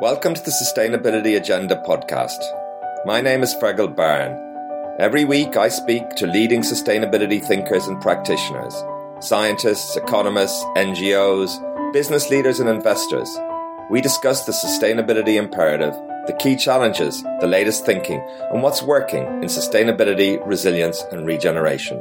Welcome to the Sustainability Agenda podcast. My name is Fergal Byrne. Every week I speak to leading sustainability thinkers and practitioners, scientists, economists, NGOs, business leaders, and investors. We discuss the sustainability imperative, the key challenges, the latest thinking, and what's working in sustainability, resilience, and regeneration.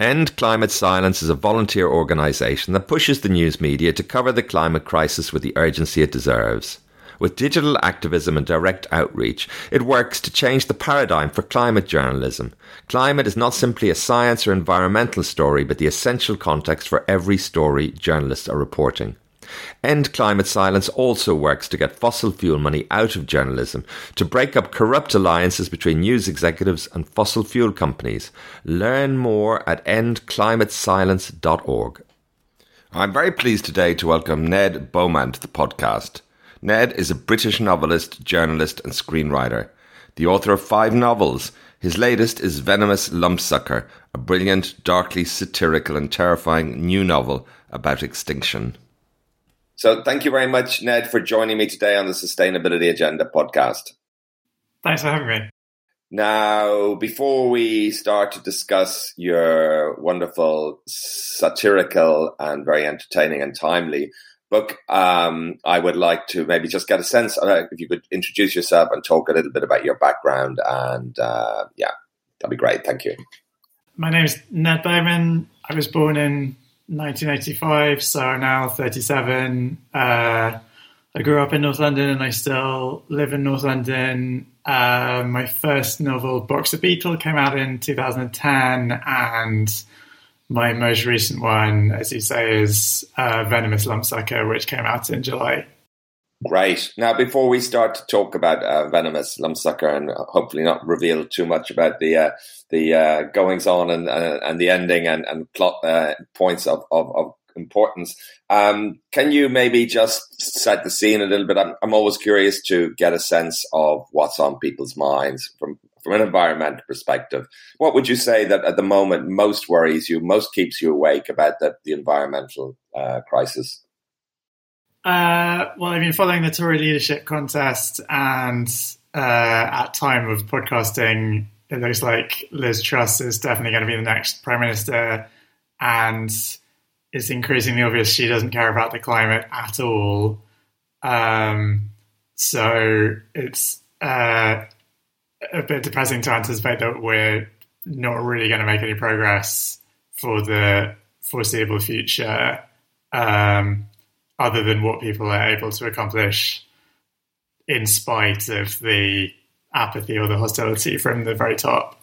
End Climate Silence is a volunteer organisation that pushes the news media to cover the climate crisis with the urgency it deserves. With digital activism and direct outreach, it works to change the paradigm for climate journalism. Climate is not simply a science or environmental story, but the essential context for every story journalists are reporting. End Climate Silence also works to get fossil fuel money out of journalism, to break up corrupt alliances between news executives and fossil fuel companies. Learn more at endclimatesilence.org. I'm very pleased today to welcome Ned Beauman to the podcast. Ned is a British novelist, journalist, and screenwriter. The author of five novels. His latest is Venomous Lumpsucker, a brilliant, darkly satirical, and terrifying new novel about extinction. So thank you very much, Ned, for joining me today on the Sustainability Agenda podcast. Thanks for having me. Now, before we start to discuss your wonderful, satirical, and very entertaining and timely book, um, I would like to maybe just get a sense uh, if you could introduce yourself and talk a little bit about your background. And uh, yeah, that'd be great. Thank you. My name is Ned Beauman. I was born in 1985, so now 37. Uh, I grew up in North London and I still live in North London. Uh, my first novel, Boxer Beetle, came out in 2010, and my most recent one, as you say, is uh, Venomous Lumpsucker, which came out in July. Great. Now, before we start to talk about uh, Venomous Lumpsucker and hopefully not reveal too much about the uh, the uh, goings on and uh, and the ending and and plot uh, points of, of, of importance, um, can you maybe just set the scene a little bit? I'm, I'm always curious to get a sense of what's on people's minds from from an environmental perspective. What would you say that at the moment most worries you, most keeps you awake about the, the environmental uh, crisis? Uh, well, I've been following the Tory leadership contest, and uh, at time of podcasting, it looks like Liz Truss is definitely going to be the next prime minister, and it's increasingly obvious she doesn't care about the climate at all. Um, so it's uh, a bit depressing to anticipate that we're not really going to make any progress for the foreseeable future. Um, other than what people are able to accomplish in spite of the apathy or the hostility from the very top.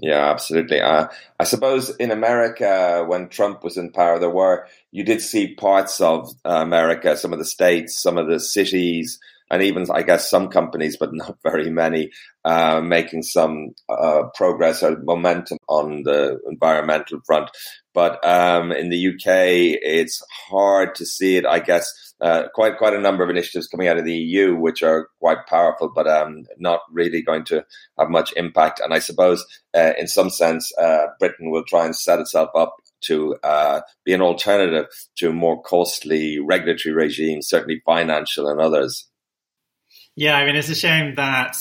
Yeah, absolutely. Uh, I suppose in America, when Trump was in power, there were you did see parts of uh, America, some of the states, some of the cities, and even I guess some companies, but not very many, uh, making some uh, progress or momentum on the environmental front. But um, in the UK, it's hard to see it. I guess uh, quite quite a number of initiatives coming out of the EU, which are quite powerful, but um, not really going to have much impact. And I suppose, uh, in some sense, uh, Britain will try and set itself up to uh, be an alternative to more costly regulatory regimes, certainly financial and others. Yeah, I mean, it's a shame that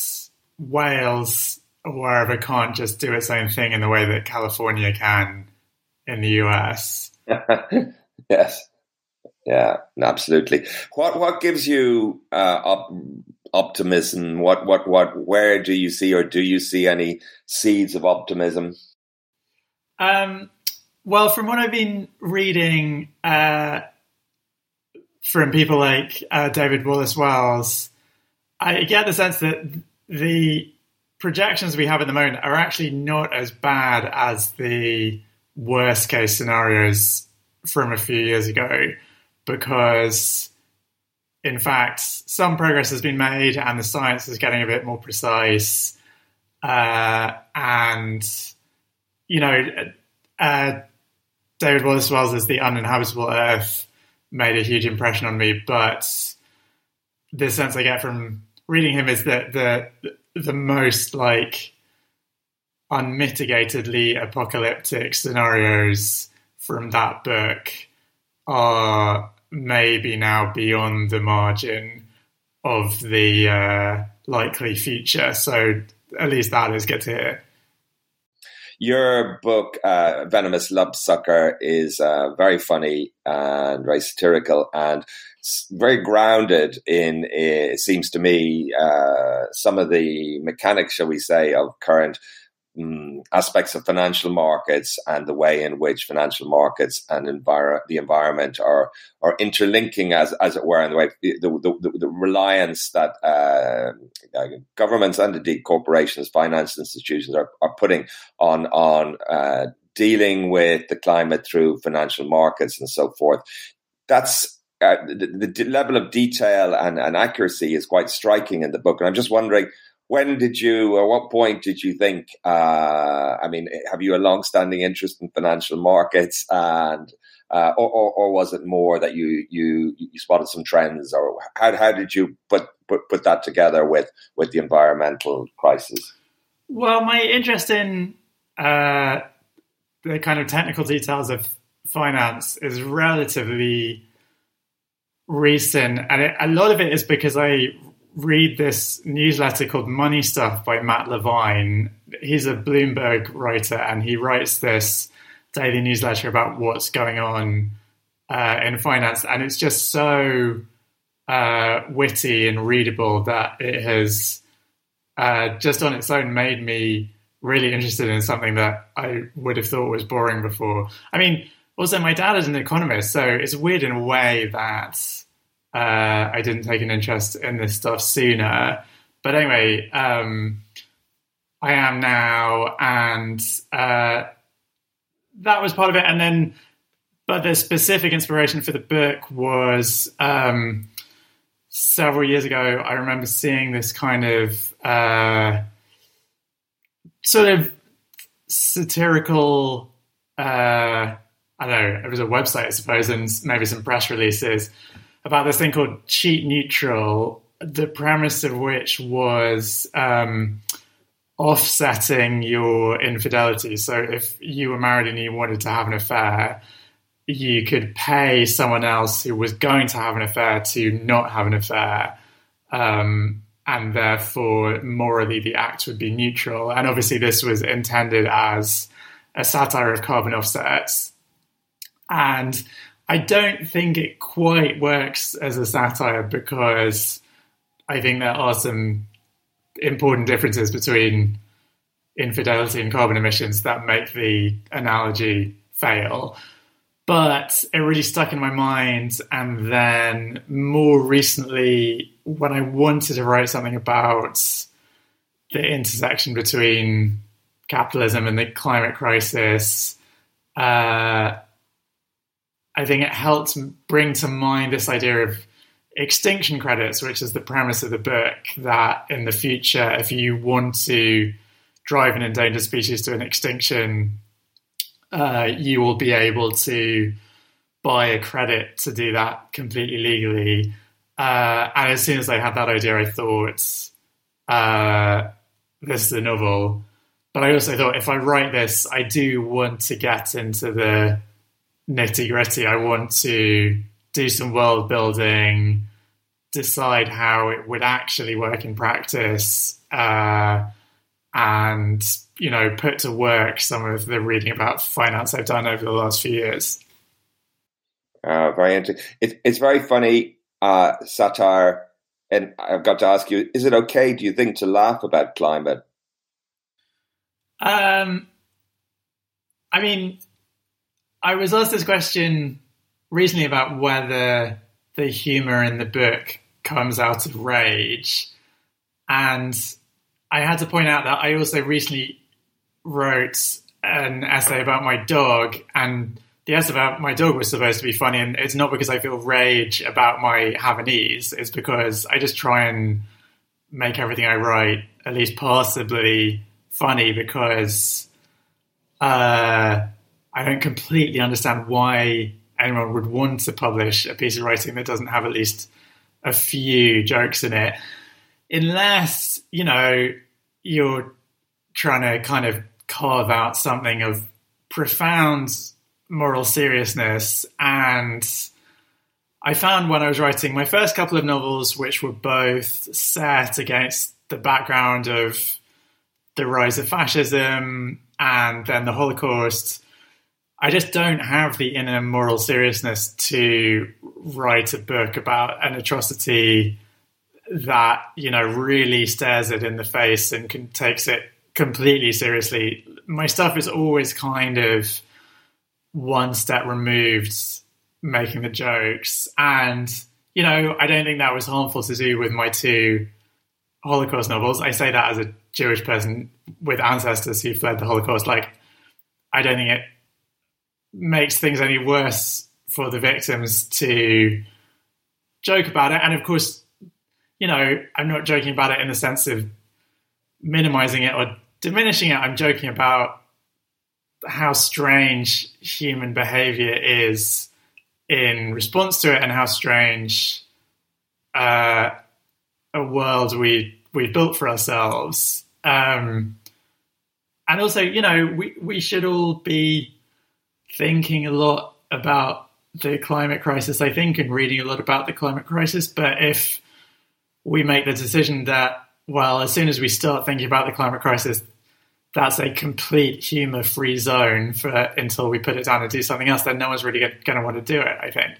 Wales or wherever can't just do its own thing in the way that California can in the US. yes. Yeah, absolutely. What what gives you uh, op- optimism? What what what? Where do you see, or do you see any seeds of optimism? Um, well, from what I've been reading uh, from people like uh, David Wallace Wells, I get the sense that the projections we have at the moment are actually not as bad as the worst case scenarios from a few years ago because in fact some progress has been made and the science is getting a bit more precise uh, and you know uh, david wallace wells the uninhabitable earth made a huge impression on me but the sense i get from reading him is that the the most like unmitigatedly apocalyptic scenarios from that book are maybe now beyond the margin of the uh, likely future. So at least that is good to hear. Your book, uh, Venomous Sucker, is uh, very funny and very satirical and very grounded in, it seems to me, uh, some of the mechanics, shall we say, of current um, aspects of financial markets and the way in which financial markets and the environment are are interlinking, as as it were, in the way the the, the reliance that uh, governments and indeed corporations, financial institutions are, are putting on on uh, dealing with the climate through financial markets and so forth. That's uh, the, the, level of detail and, and accuracy is quite striking in the book, and I'm just wondering when did you, at what point did you think? Uh, I mean, have you a long-standing interest in financial markets, and uh, or, or, or, was it more that you you you spotted some trends, or how how did you put put, put that together with with the environmental crisis? Well, my interest in uh, the kind of technical details of finance is relatively recent, and it, a lot of it is because I read this newsletter called Money Stuff by Matt Levine. He's a Bloomberg writer and he writes this daily newsletter about what's going on uh, in finance. And it's just so uh, witty and readable that it has uh, just on its own made me really interested in something that I would have thought was boring before. I mean, also, my dad is an economist, so it's weird in a way that uh, I didn't take an interest in this stuff sooner. But anyway, um, I am now, and uh, that was part of it. And then, but the specific inspiration for the book was um, several years ago. I remember seeing this kind of uh, sort of satirical. Uh, I don't know. It was a website, I suppose, and maybe some press releases about this thing called cheat neutral, the premise of which was um, offsetting your infidelity. So if you were married and you wanted to have an affair, you could pay someone else who was going to have an affair to not have an affair. Um, and therefore, morally, the act would be neutral. And obviously, this was intended as a satire of carbon offsets. And I don't think it quite works as a satire because I think there are some important differences between infidelity and carbon emissions that make the analogy fail. But it really stuck in my mind. And then more recently, when I wanted to write something about the intersection between capitalism and the climate crisis, uh, I think it helped bring to mind this idea of extinction credits, which is the premise of the book that in the future, if you want to drive an endangered species to an extinction, uh, you will be able to buy a credit to do that completely legally. Uh, and as soon as I had that idea, I thought, uh, this is a novel. But I also thought, if I write this, I do want to get into the nitty gritty. I want to do some world building, decide how it would actually work in practice, uh, and you know, put to work some of the reading about finance I've done over the last few years. Uh, very interesting. It, it's very funny uh, satire, and I've got to ask you: Is it okay? Do you think to laugh about climate? Um, I mean, I was asked this question recently about whether the humor in the book comes out of rage. And I had to point out that I also recently wrote an essay about my dog, and the essay about my dog was supposed to be funny. And it's not because I feel rage about my Havanese, it's because I just try and make everything I write at least possibly funny because. Uh, I don't completely understand why anyone would want to publish a piece of writing that doesn't have at least a few jokes in it, unless you know you're trying to kind of carve out something of profound moral seriousness. And I found when I was writing my first couple of novels, which were both set against the background of the rise of fascism and then the Holocaust, I just don't have the inner moral seriousness to write a book about an atrocity that you know really stares it in the face and can, takes it completely seriously. My stuff is always kind of one step removed, making the jokes, and you know I don't think that was harmful to do with my two Holocaust novels. I say that as a Jewish person with ancestors who fled the Holocaust. Like I don't think it makes things any worse for the victims to joke about it. And of course, you know, I'm not joking about it in the sense of minimizing it or diminishing it. I'm joking about how strange human behavior is in response to it and how strange uh, a world we we built for ourselves. Um, and also, you know, we, we should all be thinking a lot about the climate crisis, I think, and reading a lot about the climate crisis. But if we make the decision that, well, as soon as we start thinking about the climate crisis, that's a complete humor free zone for until we put it down and do something else, then no one's really going to want to do it, I think.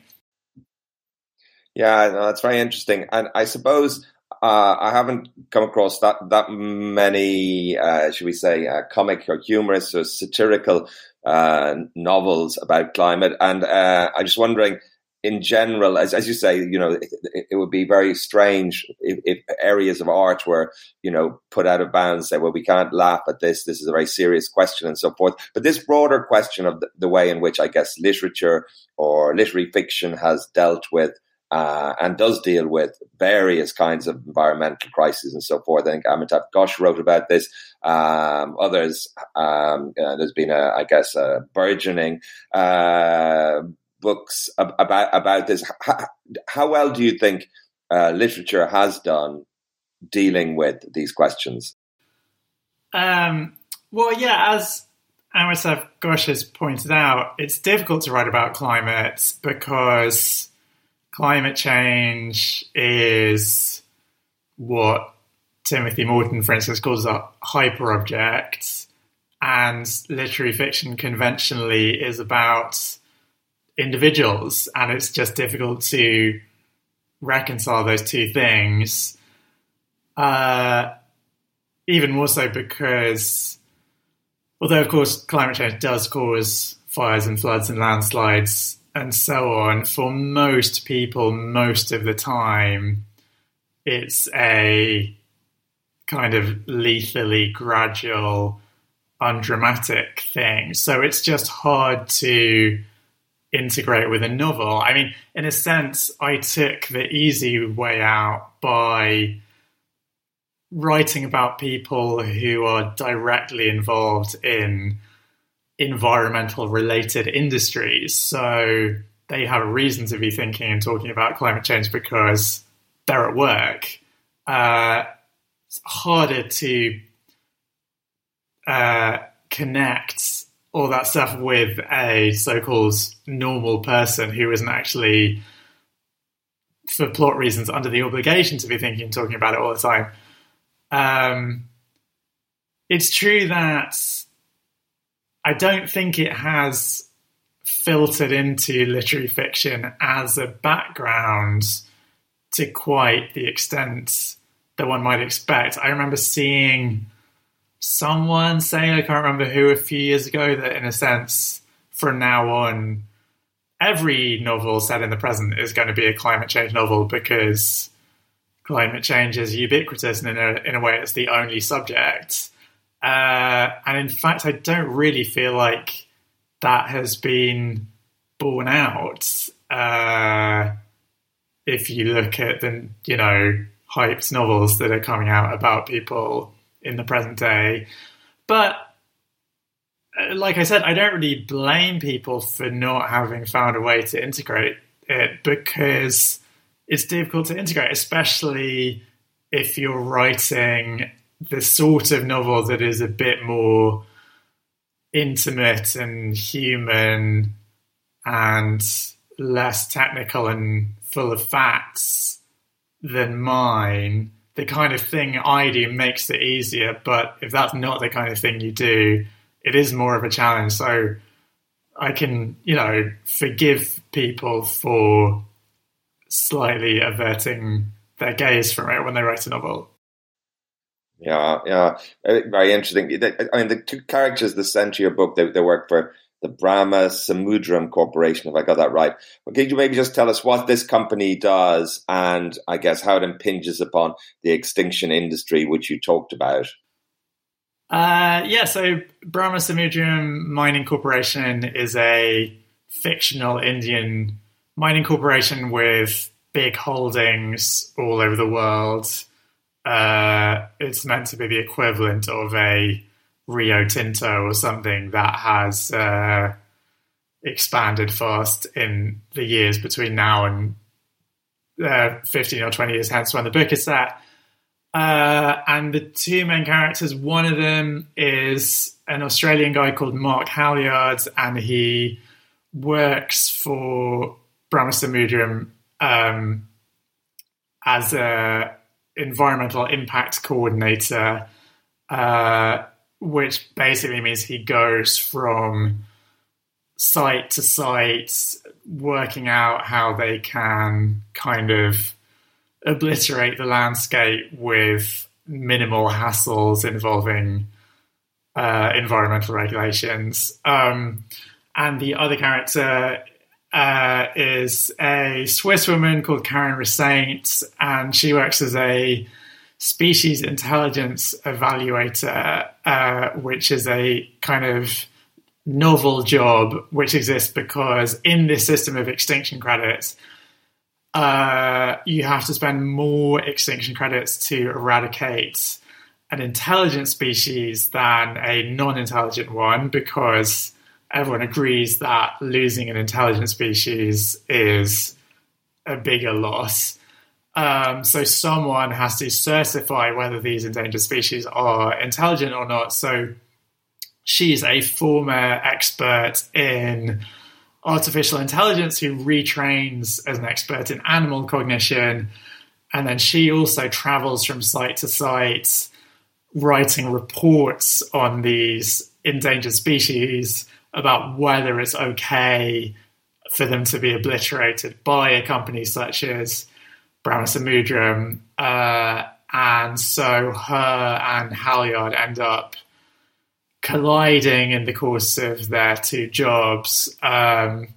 Yeah, no, that's very interesting. And I suppose uh, I haven't come across that that many, uh, should we say, uh, comic or humorous or satirical uh, novels about climate. And uh, I'm just wondering, in general, as, as you say, you know, it, it would be very strange if, if, areas of art were, you know, put out of bounds, say, well, we can't laugh at this. This is a very serious question and so forth. But this broader question of the, the way in which I guess literature or literary fiction has dealt with uh, and does deal with various kinds of environmental crises and so forth. I think Amitav Ghosh wrote about this. Um, others, um, uh, there's been, a, I guess, a burgeoning uh, books about about this. How, how, well do you think uh, literature has done dealing with these questions? Um, well, yeah, as Amitav Ghosh has pointed out, it's difficult to write about climate because climate change is what Timothy Morton, for instance, calls a hyperobject, and literary fiction conventionally is about individuals, and it's just difficult to reconcile those two things. Uh, even more so because, although of course climate change does cause fires and floods and landslides and so on, for most people, most of the time, it's a kind of lethally gradual, undramatic thing. So it's just hard to integrate with a novel. I mean, in a sense, I took the easy way out by writing about people who are directly involved in environmental related industries. So they have a reason to be thinking and talking about climate change because they're at work. Uh, it's harder to uh, connect all that stuff with a so-called normal person who isn't actually, for plot reasons, under the obligation to be thinking and talking about it all the time. Um, it's true that I don't think it has filtered into literary fiction as a background to quite the extent that one might expect. I remember seeing someone saying, I can't remember who, a few years ago, that in a sense, from now on, every novel set in the present is going to be a climate change novel because climate change is ubiquitous and in a, in a way it's the only subject. Uh, and in fact, I don't really feel like that has been borne out. Uh, if you look at the, you know, hyped novels that are coming out about people in the present day. But uh, like I said, I don't really blame people for not having found a way to integrate it because it's difficult to integrate, especially if you're writing the sort of novel that is a bit more intimate and human and less technical and full of facts than mine, the kind of thing I do makes it easier. But if that's not the kind of thing you do, it is more of a challenge. So I can, you know, forgive people for slightly averting their gaze from it when they write a novel. Yeah, yeah, very interesting. I mean, the two characters the center of your book, they, they work for the Brahma Samudram Corporation, if I got that right. But could you maybe just tell us what this company does and I guess how it impinges upon the extinction industry, which you talked about? Uh, yeah, so Brahma Samudram Mining Corporation is a fictional Indian mining corporation with big holdings all over the world. Uh, it's meant to be the equivalent of a Rio Tinto or something that has uh, expanded fast in the years between now and uh, 15 or 20 years hence when the book is set. Uh, and the two main characters, one of them is an Australian guy called Mark Halyard, and he works for Brahma Samudram um, as a environmental impact coordinator, uh, which basically means he goes from site to site, working out how they can kind of obliterate the landscape with minimal hassles involving uh, environmental regulations. Um, and the other character uh, is a Swiss woman called Karin Resaint, and she works as a species intelligence evaluator, uh, which is a kind of novel job which exists because in this system of extinction credits, uh, you have to spend more extinction credits to eradicate an intelligent species than a non intelligent one because everyone agrees that losing an intelligent species is a bigger loss. Um, so someone has to certify whether these endangered species are intelligent or not. So she's a former expert in artificial intelligence who retrains as an expert in animal cognition. And then she also travels from site to site, writing reports on these endangered species about whether it's okay for them to be obliterated by a company such as Brahma Samudram. Uh, and so her and Halyard end up colliding in the course of their two jobs um,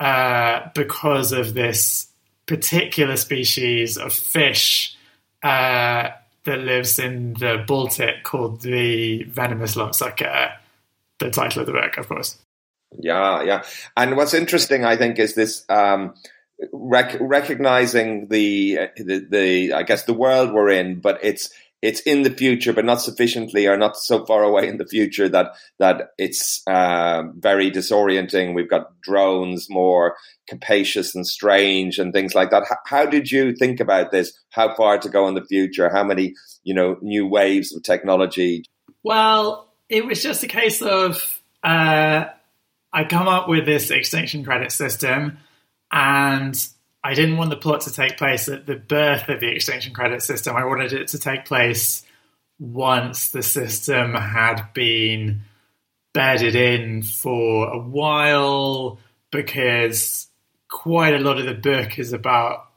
uh, because of this particular species of fish uh, that lives in the Baltic called the venomous lumpsucker. The title of the book, of course. Yeah, yeah. And what's interesting, I think, is this um, rec- recognizing the, the the I guess the world we're in, but it's it's in the future, but not sufficiently or not so far away in the future that that it's uh, very disorienting. We've got drones more capacious and strange and things like that. How, how did you think about this? How far to go in the future? How many you know new waves of technology? Well, it was just a case of uh, I come up with this extinction credit system and I didn't want the plot to take place at the birth of the extinction credit system. I wanted it to take place once the system had been bedded in for a while because quite a lot of the book is about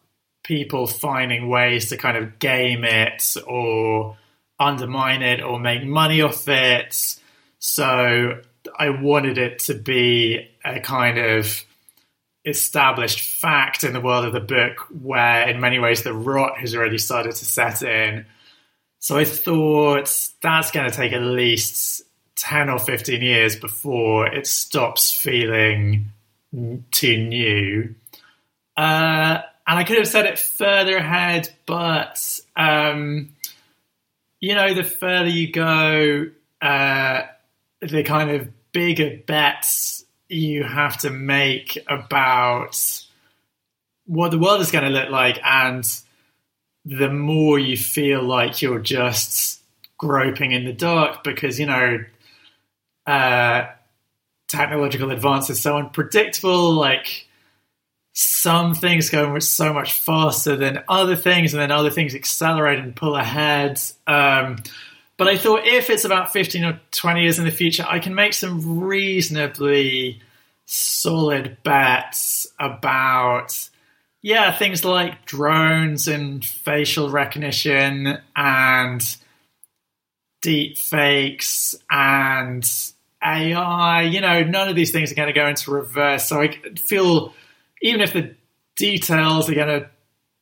people finding ways to kind of game it or undermine it or make money off it. So I wanted it to be a kind of established fact in the world of the book where, in many ways, the rot has already started to set in. So I thought that's going to take at least 10 or 15 years before it stops feeling too new. Uh, and I could have said it further ahead, but um, you know, the further you go, uh, the kind of bigger bets you have to make about what the world is going to look like and the more you feel like you're just groping in the dark because you know uh, technological advance is so unpredictable like some things go so much faster than other things, and then other things accelerate and pull ahead. Um, but I thought if it's about 15 or 20 years in the future, I can make some reasonably solid bets about, yeah, things like drones and facial recognition and deep fakes and AI. You know, none of these things are going to go into reverse. So I feel even if the details are going to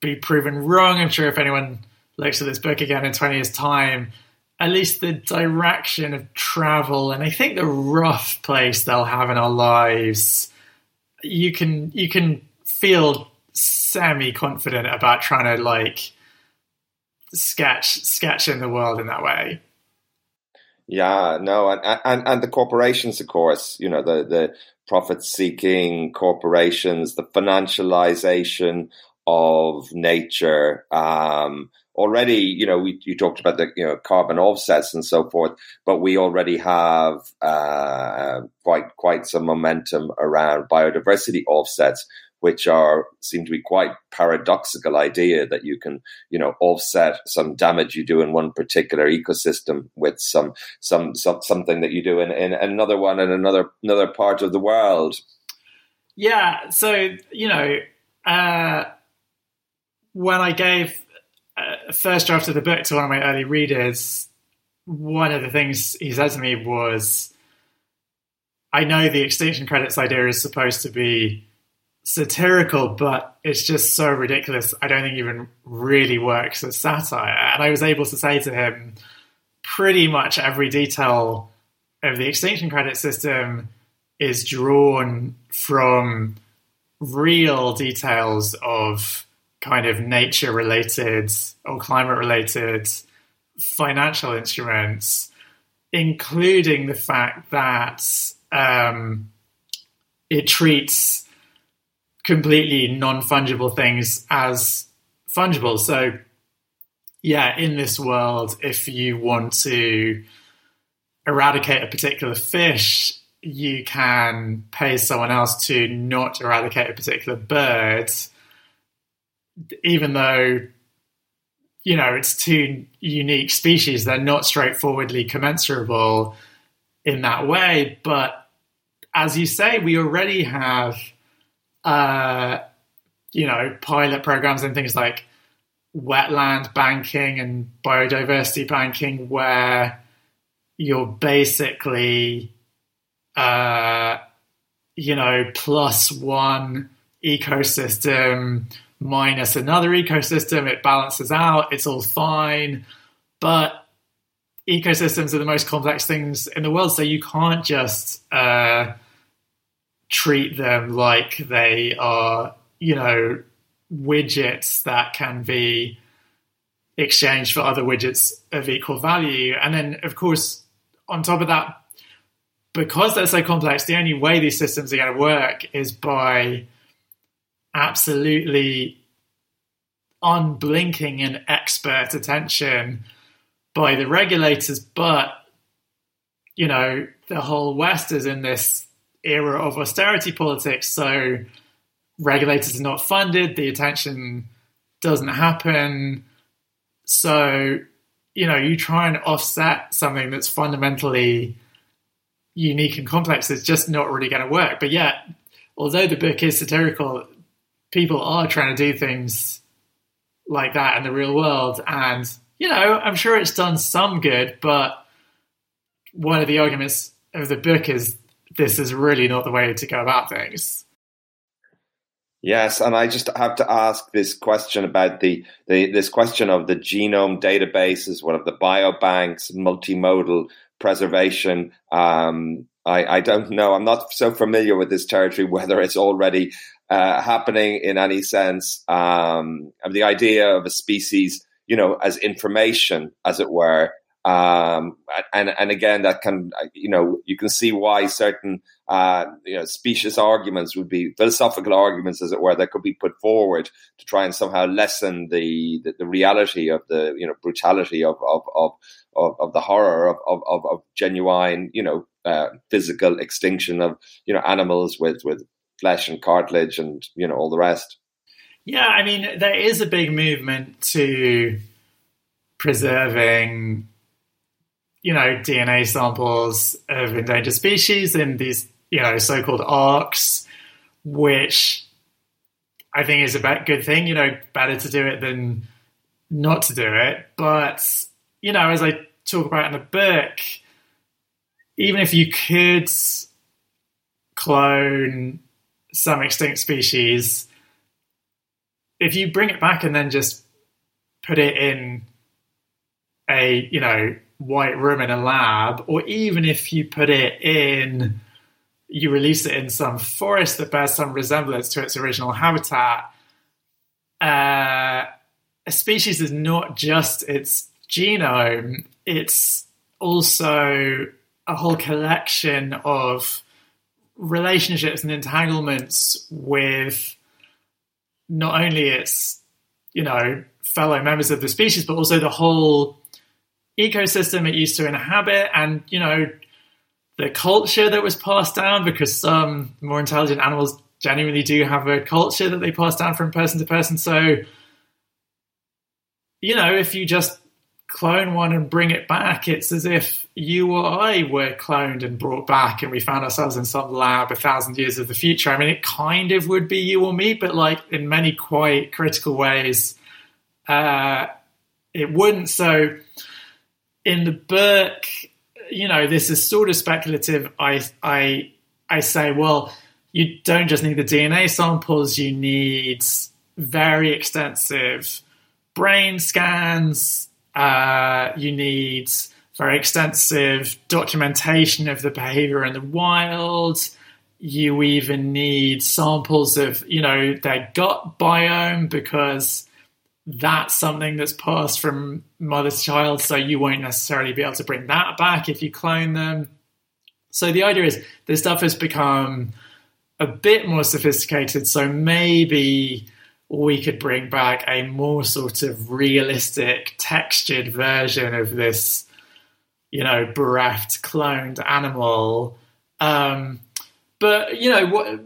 be proven wrong, I'm sure if anyone looks at this book again in 20 years' time, at least the direction of travel and I think the rough place they'll have in our lives, you can you can feel semi confident about trying to like sketch sketch in the world in that way. Yeah, no, and, and and the corporations, of course, you know, the the profit seeking corporations, the financialization of nature. Um, already, you know, we, you talked about the you know carbon offsets and so forth, but we already have uh, quite quite some momentum around biodiversity offsets, which are seem to be quite paradoxical idea that you can you know offset some damage you do in one particular ecosystem with some some, some something that you do in, in another one in another another part of the world. Yeah, so you know. Uh, when I gave uh, first draft of the book to one of my early readers, one of the things he said to me was, I know the extinction credits idea is supposed to be satirical, but it's just so ridiculous. I don't think even really works as satire. And I was able to say to him, pretty much every detail of the extinction credit system is drawn from real details of kind of nature related or climate related financial instruments, including the fact that um, it treats completely non fungible things as fungible. So, yeah, in this world, if you want to eradicate a particular fish, you can pay someone else to not eradicate a particular bird even though you know it's two unique species, they're not straightforwardly commensurable in that way. But as you say, we already have uh, you know pilot programs and things like wetland banking and biodiversity banking where you're basically uh, you know plus one ecosystem minus another ecosystem. It balances out. It's all fine. But ecosystems are the most complex things in the world, so you can't just uh, treat them like they are, you know, widgets that can be exchanged for other widgets of equal value. And then, of course, on top of that, because they're so complex, the only way these systems are going to work is by absolutely unblinking and expert attention by the regulators. But, you know, the whole West is in this era of austerity politics. So regulators are not funded, the attention doesn't happen. So, you know, you try and offset something that's fundamentally unique and complex, it's just not really going to work. But yet, although the book is satirical, people are trying to do things like that in the real world. And, you know, I'm sure it's done some good, but one of the arguments of the book is this is really not the way to go about things. Yes, and I just have to ask this question about the, the this question of the genome databases, one of the biobanks, multimodal preservation. Um, I, I don't know. I'm not so familiar with this territory whether it's already uh, happening in any sense. Um, the idea of a species, you know, as information, as it were. Um, and and again, that can you know you can see why certain uh, you know specious arguments would be philosophical arguments, as it were, that could be put forward to try and somehow lessen the the, the reality of the you know brutality of of of, of, of the horror of, of, of genuine you know uh, physical extinction of you know animals with with flesh and cartilage and you know all the rest. Yeah, I mean there is a big movement to preserving, you know, DNA samples of endangered species in these you know so-called ARKs, which I think is a good thing. You know, better to do it than not to do it. But you know, as I talk about in the book, even if you could clone some extinct species, if you bring it back and then just put it in a you know white room in a lab, or even if you put it in you release it in some forest that bears some resemblance to its original habitat, uh, a species is not just its genome, it's also a whole collection of relationships and entanglements with not only its, you know, fellow members of the species, but also the whole ecosystem it used to inhabit and, you know, the culture that was passed down because some more intelligent animals genuinely do have a culture that they pass down from person to person. So, you know, if you just clone one and bring it back, it's as if you or I were cloned and brought back and we found ourselves in some lab a thousand years of the future. I mean, it kind of would be you or me, but like in many quite critical ways, uh, it wouldn't. So, in the book, you know, this is sort of speculative. I, I, I say, well, you don't just need the DNA samples, you need very extensive brain scans, uh, you need very extensive documentation of the behavior in the wild. You even need samples of, you know, their gut biome because that's something that's passed from mother to child, so you won't necessarily be able to bring that back if you clone them. So the idea is this stuff has become a bit more sophisticated, so maybe we could bring back a more sort of realistic, textured version of this, you know, bereft, cloned animal. Um, but, you know, what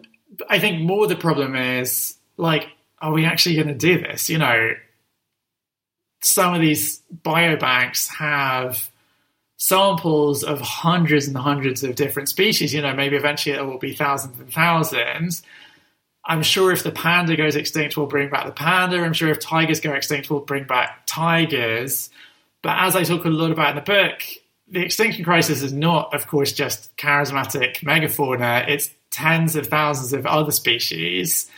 I think more the problem is like, are we actually going to do this? You know, some of these biobanks have samples of hundreds and hundreds of different species. You know, maybe eventually it will be thousands and thousands. I'm sure if the panda goes extinct, we'll bring back the panda. I'm sure if tigers go extinct, we'll bring back tigers. But as I talk a lot about in the book, the extinction crisis is not, of course, just charismatic megafauna. It's tens of thousands of other species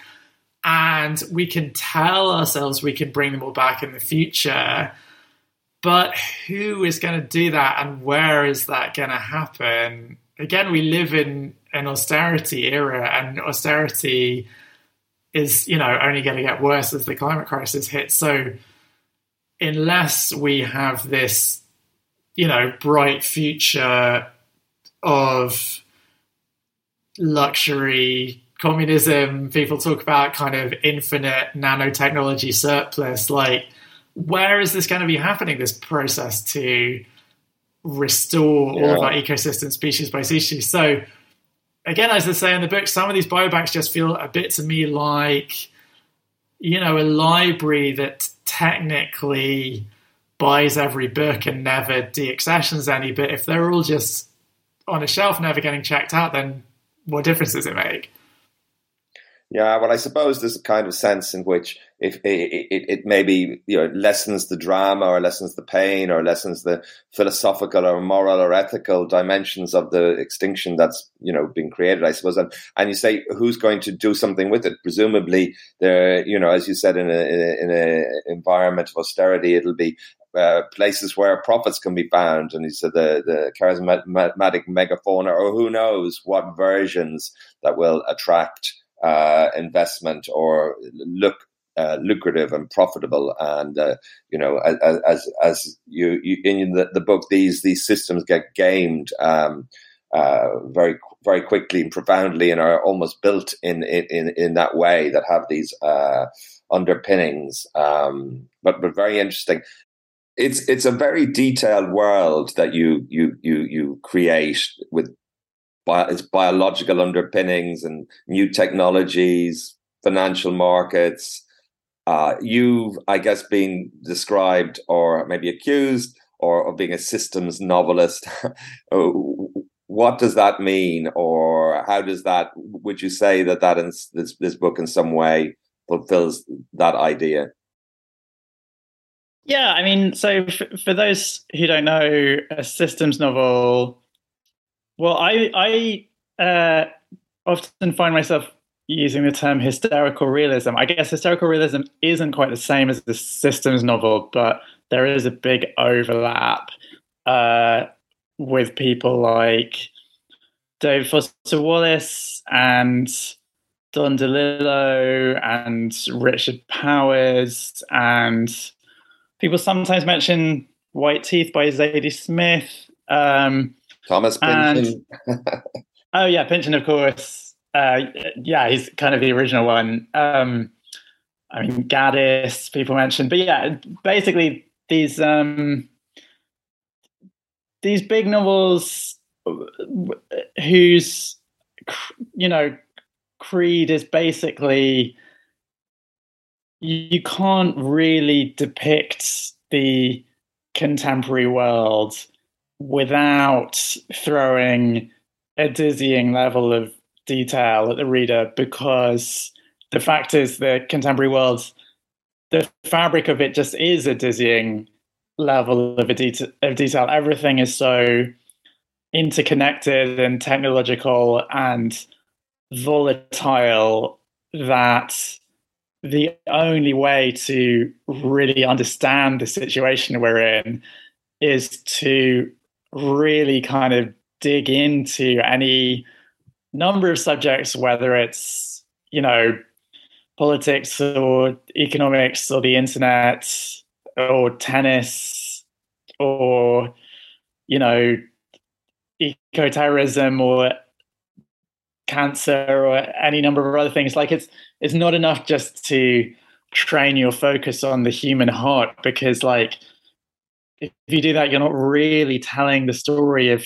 and we can tell ourselves we can bring them all back in the future. But who is going to do that and where is that going to happen? Again, we live in an austerity era, and austerity is, you know, only going to get worse as the climate crisis hits. So, unless we have this, you know, bright future of luxury communism, people talk about kind of infinite nanotechnology surplus. Like, where is this going to be happening, this process to restore yeah. all of our ecosystem species by species? So, again, as I say in the book, some of these biobanks just feel a bit to me like, you know, a library that technically buys every book and never deaccessions any, but if they're all just on a shelf, never getting checked out, then what difference does it make? Yeah, well, I suppose there's a kind of sense in which if it, it, it, maybe you know lessens the drama or lessens the pain or lessens the philosophical or moral or ethical dimensions of the extinction that's you know being created. I suppose, and, and you say who's going to do something with it? Presumably, there, you know, as you said, in a in a environment of austerity, it'll be uh, places where profits can be found, and he said the the charismatic megafauna, or who knows what versions that will attract uh, investment or look uh, lucrative and profitable. And uh, you know, as as, as you, you, in the, the, book, these these systems get gamed um, uh, very very quickly and profoundly, and are almost built in in in that way that have these uh, underpinnings. Um, but but very interesting. It's it's a very detailed world that you you you you create with bi- its biological underpinnings and new technologies, financial markets. Uh, you've, I guess, been described or maybe accused or of being a systems novelist. what does that mean, or how does that? Would you say that that in, this this book in some way fulfills that idea? Yeah, I mean, so f- for those who don't know, a systems novel. Well, I I uh, often find myself using the term hysterical realism. I guess hysterical realism isn't quite the same as the systems novel, but there is a big overlap uh, with people like David Foster Wallace and Don DeLillo and Richard Powers and people sometimes mention White Teeth by Zadie Smith. Um, Thomas Pynchon. oh yeah, Pynchon, of course. Uh, yeah, he's kind of the original one. Um, I mean, Gaddis, people mentioned, but yeah, basically these um, these big novels whose you know creed is basically you can't really depict the contemporary world without throwing a dizzying level of detail at the reader because the fact is the contemporary world the fabric of it just is a dizzying level of, of detail. Everything is so interconnected and technological and volatile that the only way to really understand the situation we're in is to really kind of dig into any number of subjects, whether it's, you know, politics or economics or the internet or tennis or, you know, eco-terrorism or cancer or any number of other things. Like it's it's not enough just to train your focus on the human heart because like if you do that you're not really telling the story of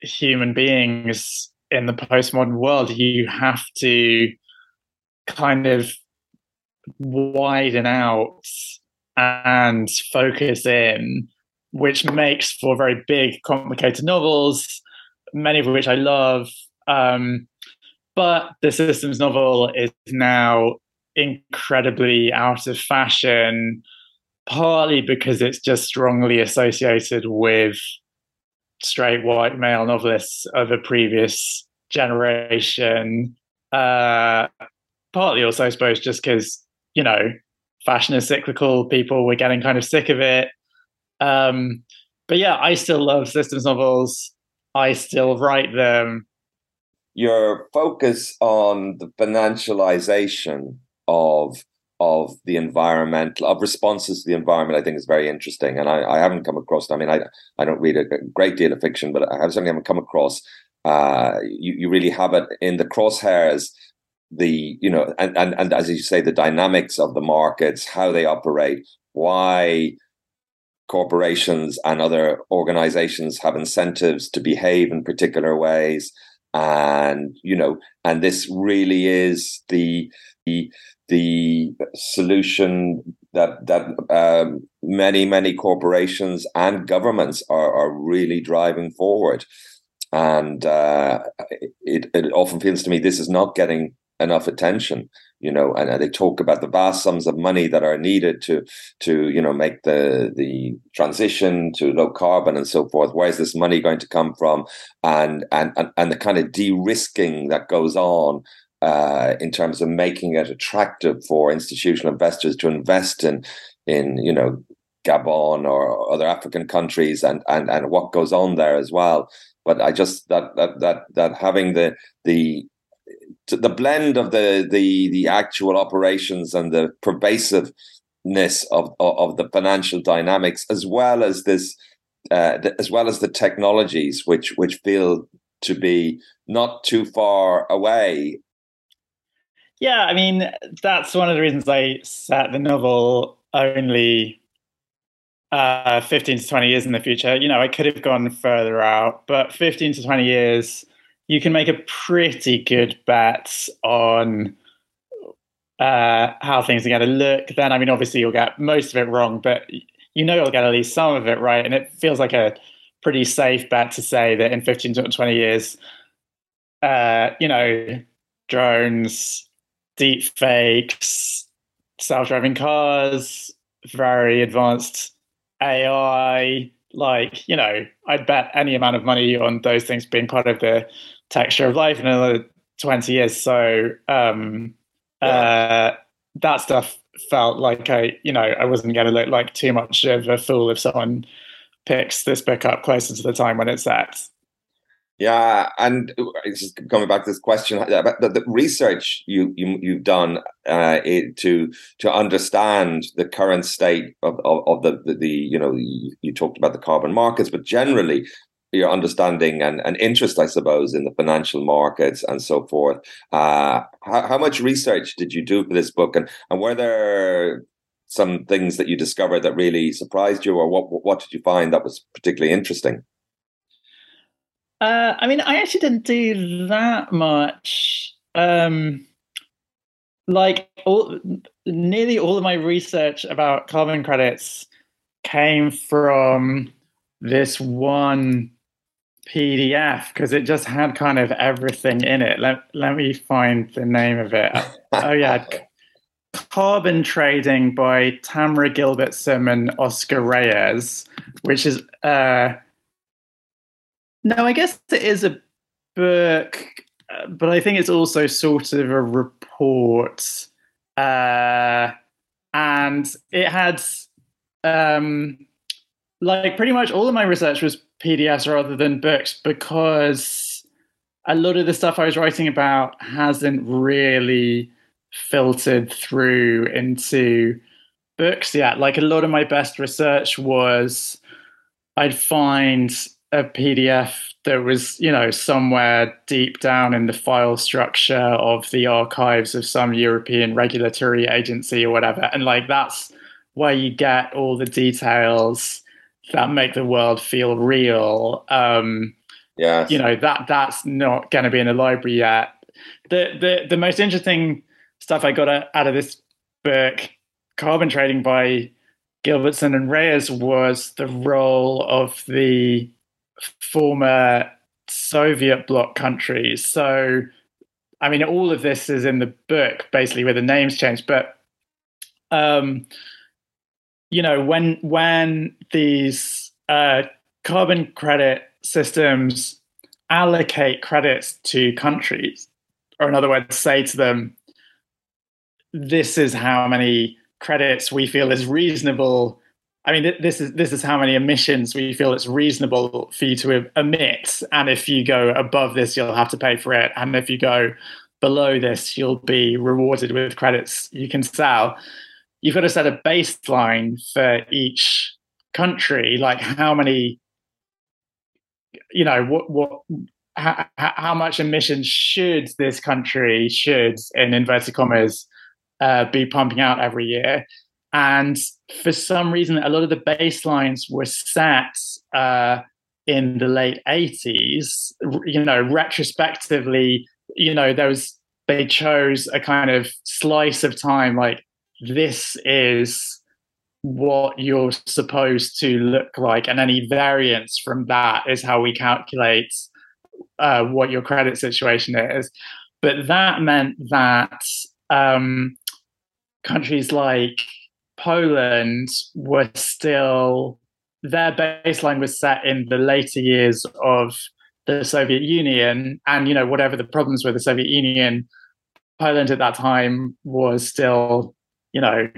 human beings in the postmodern world. You have to kind of widen out and focus in which makes for very big complicated novels many of which i love. Um, but the systems novel is now incredibly out of fashion, partly because it's just strongly associated with straight white male novelists of a previous generation. Uh, partly also, I suppose, just because, you know, fashion is cyclical, people were getting kind of sick of it. Um, but yeah, I still love systems novels. I still write them your focus on the financialization of of the environmental of responses to the environment i think is very interesting. And i, I haven't come across i mean I, I don't read a great deal of fiction but i certainly haven't come across. Uh, you, you really have it in the crosshairs the you know and, and and as you say the dynamics of the markets how they operate why corporations and other organizations have incentives to behave in particular ways. And you know and this really is the the the solution that that um, many many corporations and governments are are really driving forward. And uh, it it often feels to me this is not getting enough attention you know and they talk about the vast sums of money that are needed to to you know make the the transition to low carbon and so forth. Where is this money going to come from? And and and, and the kind of de-risking that goes on uh, in terms of making it attractive for institutional investors to invest in in you know Gabon or other African countries and and and what goes on there as well. But I just that that that that having the the the blend of the the the actual operations and the pervasiveness of of the financial dynamics as well as this uh, as well as the technologies which which feel to be not too far away yeah i mean that's one of the reasons i set the novel only uh, 15 to 20 years in the future you know i could have gone further out but 15 to 20 years you can make a pretty good bet on uh, how things are going to look. Then, I mean, obviously, you'll get most of it wrong, but you know you'll get at least some of it right. And it feels like a pretty safe bet to say that in 15 to 20 years, uh, you know, drones, deep fakes, self driving cars, very advanced AI, like, you know, I'd bet any amount of money on those things being part of the texture of life in another 20 years. So, um, yeah. uh, that stuff felt like I, you know, I wasn't going to look like too much of a fool if someone picks this book up closer to the time when it's set. Yeah, and just coming back to this question about the, the research you, you you've done uh, to to understand the current state of, of, of the, the, the you know you, you, talked about the carbon markets, but generally your understanding and, and interest, I suppose, in the financial markets and so forth. Uh, how, how much research did you do for this book, and and were there some things that you discovered that really surprised you, or what what did you find that was particularly interesting? Uh, I mean, I actually didn't do that much. Um, like all, nearly all of my research about carbon credits came from this one PDF because it just had kind of everything in it. Let let me find the name of it. oh yeah, Carbon Trading by Tamara Gilbertson and Oscar Reyes, which is uh no, I guess it is a book, uh, but I think it's also sort of a report. Uh, and it had, um, like, pretty much all of my research was PDFs rather than books because a lot of the stuff I was writing about hasn't really filtered through into books yet. Like, a lot of my best research was I'd find a PDF that was, you know, somewhere deep down in the file structure of the archives of some European regulatory agency or whatever. And like that's where you get all the details that make the world feel real. Um yeah. You know, that that's not gonna be in the library yet. The the the most interesting stuff I got out of this book, Carbon Trading by Gilbertson and Reyes, was the role of the former Soviet bloc countries. So, I mean, all of this is in the book, basically, where the names change. But, um, you know, when when these uh, carbon credit systems allocate credits to countries, or in other words, say to them, "This is how many credits we feel is reasonable I mean, this is this is how many emissions we feel it's reasonable for you to emit, and if you go above this, you'll have to pay for it, and if you go below this, you'll be rewarded with credits you can sell. You've got to set a baseline for each country, like how many, you know, what what how, how much emissions should this country should in inverted commas uh, be pumping out every year and for some reason, a lot of the baselines were set uh, in the late 80s. You know, retrospectively, you know, there was, they chose a kind of slice of time like this is what you're supposed to look like. And any variance from that is how we calculate uh, what your credit situation is. But that meant that um, countries like Poland were still their baseline was set in the later years of the Soviet Union, and you know whatever the problems with the Soviet Union, Poland at that time was still you know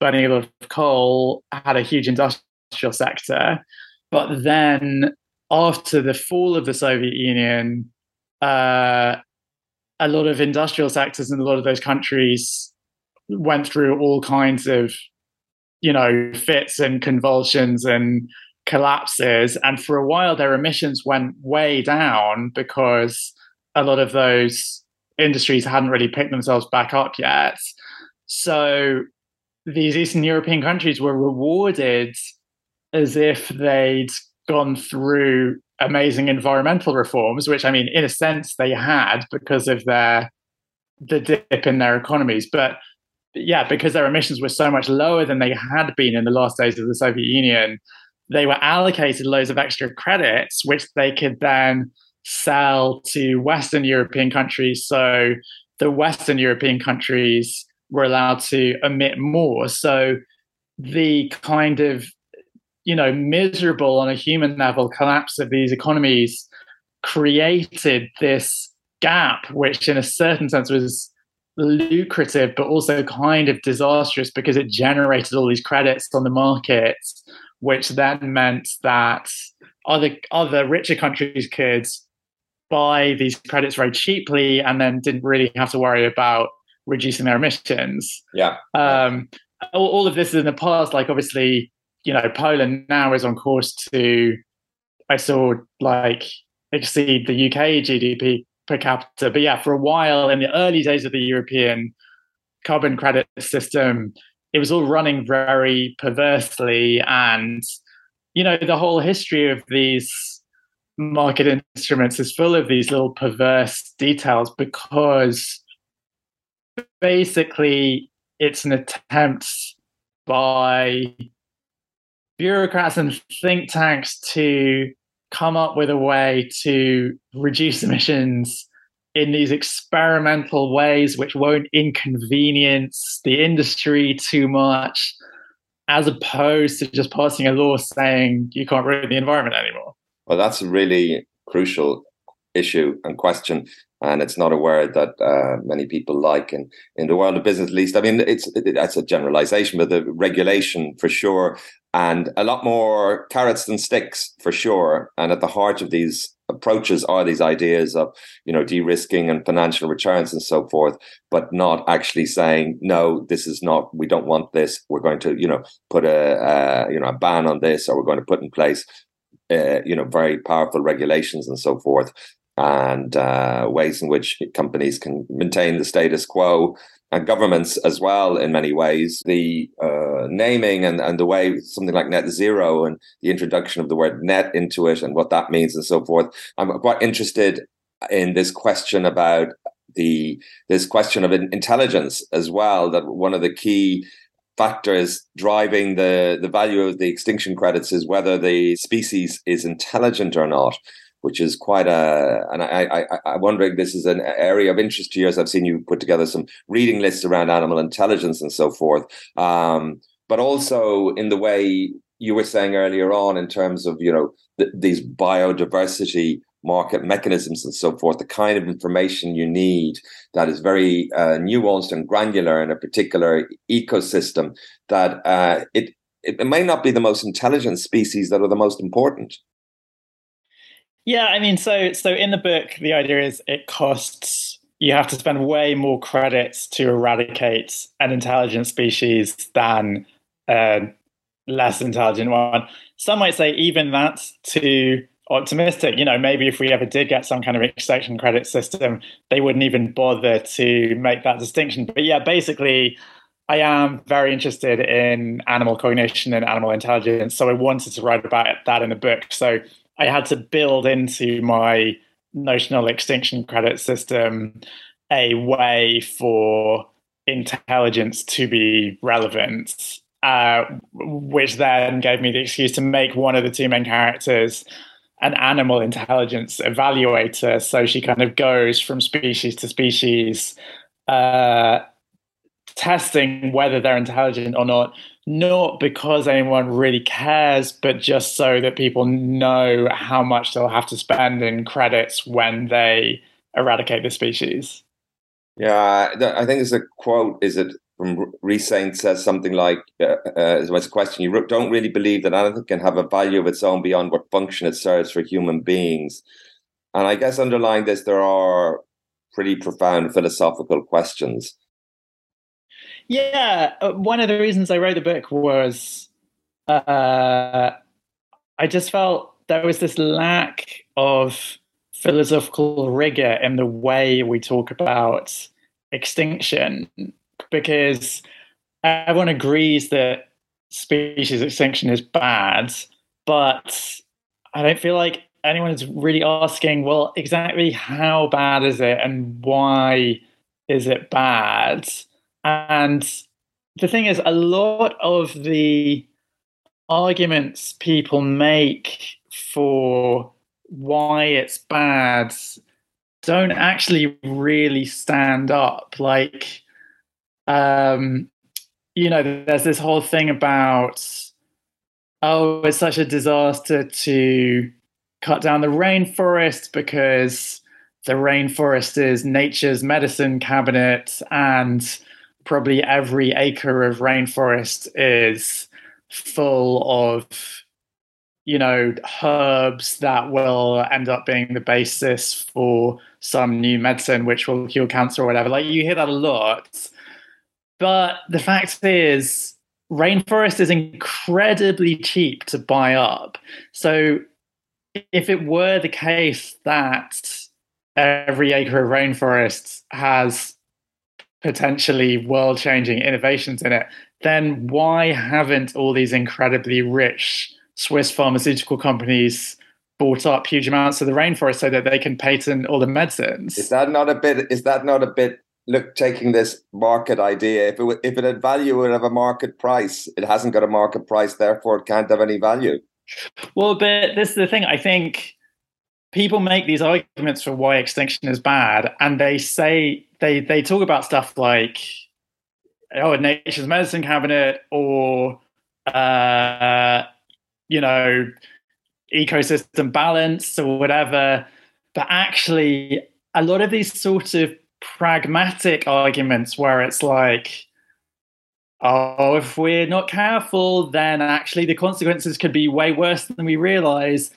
burning a lot of coal, had a huge industrial sector, but then after the fall of the Soviet Union, uh, a lot of industrial sectors in a lot of those countries went through all kinds of you know, fits and convulsions and collapses. And for a while, their emissions went way down because a lot of those industries hadn't really picked themselves back up yet. So these Eastern European countries were rewarded as if they'd gone through amazing environmental reforms, which I mean, in a sense, they had because of their the dip in their economies, but yeah, because their emissions were so much lower than they had been in the last days of the Soviet Union, they were allocated loads of extra credits, which they could then sell to Western European countries. So the Western European countries were allowed to emit more. So the kind of, you know, miserable on a human level collapse of these economies created this gap, which in a certain sense was lucrative, but also kind of disastrous because it generated all these credits on the markets which then meant that other other richer countries could buy these credits very cheaply and then didn't really have to worry about reducing their emissions. Yeah. Um, all, all of this is in the past. Like obviously, you know, Poland now is on course to, I saw like exceed the UK GDP per capita. But yeah, for a while in the early days of the European carbon credit system, it was all running very perversely. And, you know, the whole history of these market instruments is full of these little perverse details because basically it's an attempt by bureaucrats and think tanks to come up with a way to reduce emissions in these experimental ways which won't inconvenience the industry too much as opposed to just passing a law saying you can't ruin the environment anymore. Well that's a really crucial issue and question and it's not a word that uh, many people like in, in the world of business at least. I mean it's it, that's a generalization but the regulation for sure and a lot more carrots than sticks for sure. And at the heart of these approaches are these ideas of you know de-risking and financial returns and so forth but not actually saying no this is not we don't want this. We're going to you know put a uh, you know a ban on this or we're going to put in place uh, you know very powerful regulations and so forth and uh, ways in which companies can maintain the status quo and governments as well in many ways. The uh, naming and, and the way something like net zero and the introduction of the word net into it and what that means and so forth. I'm quite interested in this question about the this question of intelligence as well that one of the key factors driving the the value of the extinction credits is whether the species is intelligent or not which is quite a. And I, I, I'm wondering this is an area of interest to you as I've seen you put together some reading lists around animal intelligence and so forth. Um, but also in the way you were saying earlier on, in terms of you know th- these biodiversity market mechanisms and so forth, the kind of information you need that is very uh, nuanced and granular in a particular ecosystem, that uh, it, it may not be the most intelligent species that are the most important. Yeah, I mean, so so in the book, the idea is it costs you have to spend way more credits to eradicate an intelligent species than a less intelligent one. Some might say even that's too optimistic. You know, maybe if we ever did get some kind of extinction credit system, they wouldn't even bother to make that distinction. But yeah, basically, I am very interested in animal cognition and animal intelligence. So I wanted to write about that in the book. So I had to build into my notional extinction credit system a way for intelligence to be relevant, uh, which then gave me the excuse to make one of the two main characters an animal intelligence evaluator. So she kind of goes from species to species, uh, testing whether they're intelligent or not, not because anyone really cares, but just so that people know how much they'll have to spend in credits when they eradicate the species. Yeah, I think there's a quote. Is it from Resaint says something like, uh, uh, "As a question, you don't really believe that anything can have a value of its own beyond what function it serves for human beings." And I guess underlying this, there are pretty profound philosophical questions. Yeah, uh, one of the reasons I wrote the book was uh, I just felt there was this lack of philosophical rigor in the way we talk about extinction because everyone agrees that species extinction is bad, but I don't feel like anyone is really asking, well, exactly how bad is it and why is it bad? And the thing is, a lot of the arguments people make for why it's bad don't actually really stand up. Like, um, you know, there's this whole thing about, oh, it's such a disaster to cut down the rainforest because the rainforest is nature's medicine cabinet and probably every acre of rainforest is full of you know herbs that will end up being the basis for some new medicine which will cure cancer or whatever. Like you hear that a lot. But the fact is rainforest is incredibly cheap to buy up. So if it were the case that every acre of rainforest has potentially world changing innovations in it, then why haven't all these incredibly rich Swiss pharmaceutical companies bought up huge amounts of the rainforest so that they can patent all the medicines? Is that not a bit? Is that not a bit? Look, taking this market idea, if it if it had value, it would have a market price. It hasn't got a market price, therefore it can't have any value. Well, but this is the thing. I think people make these arguments for why extinction is bad, and they say they they talk about stuff like oh, nature's medicine cabinet or uh, you know ecosystem balance or whatever. But actually, a lot of these sort of pragmatic arguments where it's like oh, if we're not careful, then actually the consequences could be way worse than we realize.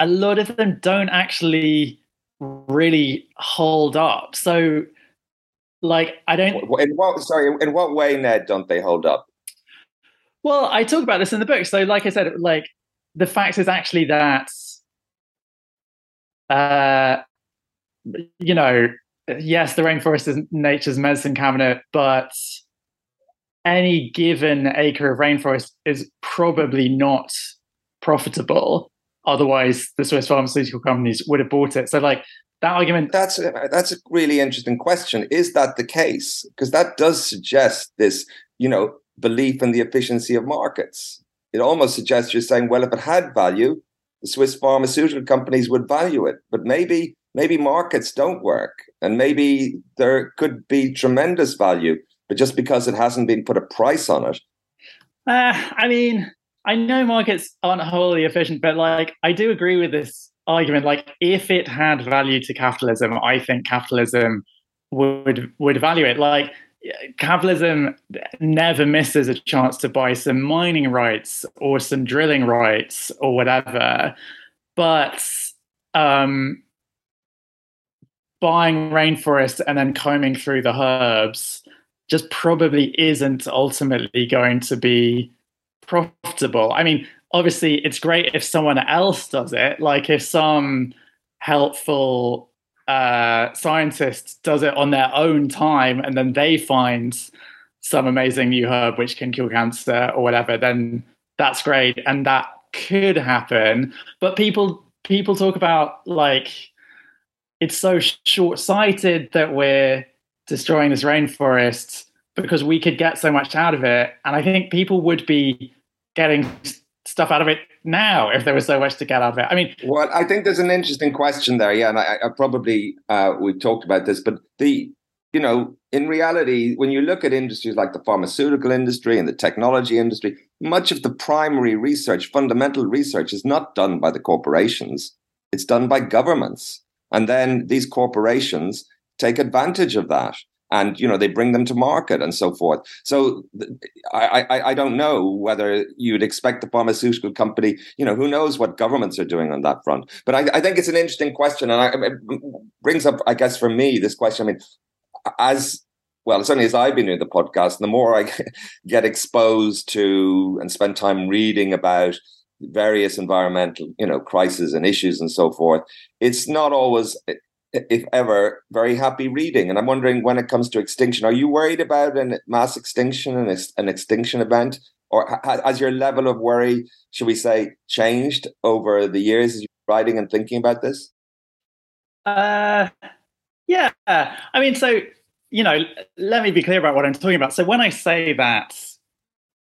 A lot of them don't actually really hold up. So, like, I don't. In what? Sorry, in what way, Ned? Don't they hold up? Well, I talk about this in the book. So, like I said, like the fact is actually that, uh, you know, yes, the rainforest is nature's medicine cabinet, but any given acre of rainforest is probably not profitable. Otherwise, the Swiss pharmaceutical companies would have bought it. So, like that argument. That's a, that's a really interesting question. Is that the case? Because that does suggest this, you know, belief in the efficiency of markets. It almost suggests you're saying, well, if it had value, the Swiss pharmaceutical companies would value it. But maybe maybe markets don't work, and maybe there could be tremendous value but just because it hasn't been put a price on it. Uh, I mean, I know markets aren't wholly efficient, but like I do agree with this argument. Like, if it had value to capitalism, I think capitalism would would value it. Like, capitalism never misses a chance to buy some mining rights or some drilling rights or whatever, but um, buying rainforest and then combing through the herbs just probably isn't ultimately going to be profitable. I mean, obviously, it's great if someone else does it, like if some helpful uh, scientist does it on their own time and then they find some amazing new herb which can cure cancer or whatever, then that's great. And that could happen. But people people talk about like it's so short sighted that we're destroying this rainforest because we could get so much out of it. And I think people would be getting stuff out of it now if there was so much to get out of it. I mean, well, I think there's an interesting question there. Yeah, and I, I probably uh, we talked about this, but the you know, in reality, when you look at industries like the pharmaceutical industry and the technology industry, much of the primary research, fundamental research, is not done by the corporations. It's done by governments. And then these corporations take advantage of that and you know they bring them to market and so forth. So I, I, I don't know whether you'd expect the pharmaceutical company you know who knows what governments are doing on that front. But i, I think it's an interesting question and I, it brings up i guess for me this question i mean as well certainly as i've been doing the podcast the more i get exposed to and spend time reading about various environmental you know crises and issues and so forth it's not always if ever, very happy reading. And I'm wondering when it comes to extinction, are you worried about a mass extinction and an extinction event? Or has your level of worry, should we say, changed over the years? As you're writing and thinking about this? Uh, yeah. I mean, so you know, let me be clear about what I'm talking about. So when I say that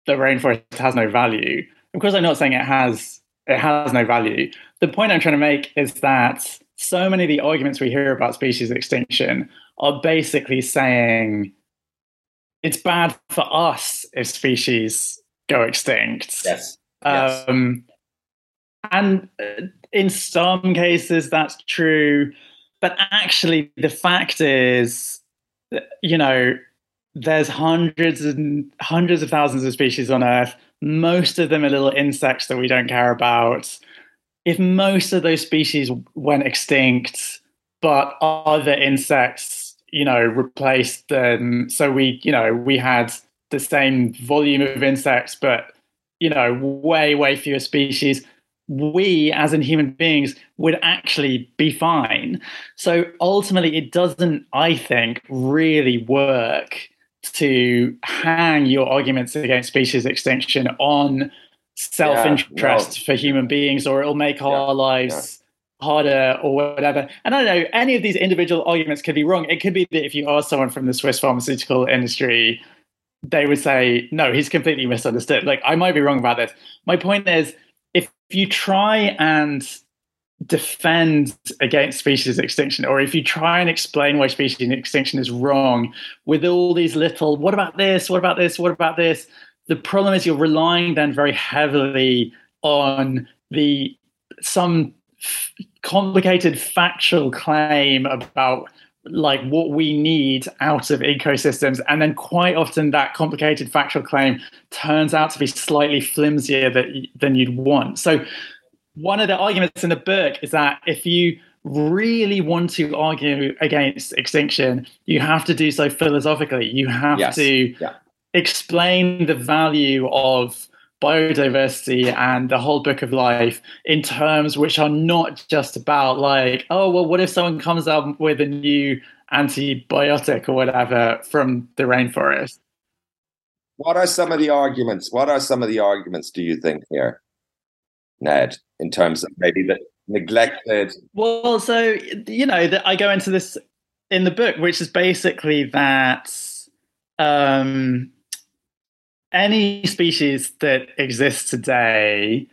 the rainforest has no value, of course, I'm not saying it has it has no value. The point I'm trying to make is that so many of the arguments we hear about species extinction are basically saying it's bad for us if species go extinct. Yes. Um, and uh, in some cases, that's true. But actually, the fact is, you know, there's hundreds and hundreds of thousands of species on Earth. Most of them are little insects that we don't care about. If most of those species went extinct, but other insects, you know, replaced them, so we, you know, we had the same volume of insects, but you know, way, way fewer species, we as in human beings would actually be fine. So ultimately, it doesn't, I think, really work to hang your arguments against species extinction on self interest yeah, for human beings, or it'll make our lives. Harder or whatever. And I don't know, any of these individual arguments could be wrong. It could be that if you ask someone from the Swiss pharmaceutical industry, they would say, no, he's completely misunderstood. Like, I might be wrong about this. My point is, if you try and defend against species extinction, or if you try and explain why species extinction is wrong with all these little, what about this? What about this? What about this? The problem is you're relying then very heavily on the some f- complicated factual claim about like what we need out of ecosystems and then quite often that complicated factual claim turns out to be slightly flimsier that, than you'd want so one of the arguments in the book is that if you really want to argue against extinction you have to do so philosophically you have yes. to yeah. Explain the value of biodiversity and the whole book of life in terms which are not just about like oh well what if someone comes up with a new antibiotic or whatever from the rainforest? What are some of the arguments? What are some of the arguments do you think here ned in terms of maybe the neglected? Well so you know that i go into this in the book which is basically that um any species that exists today,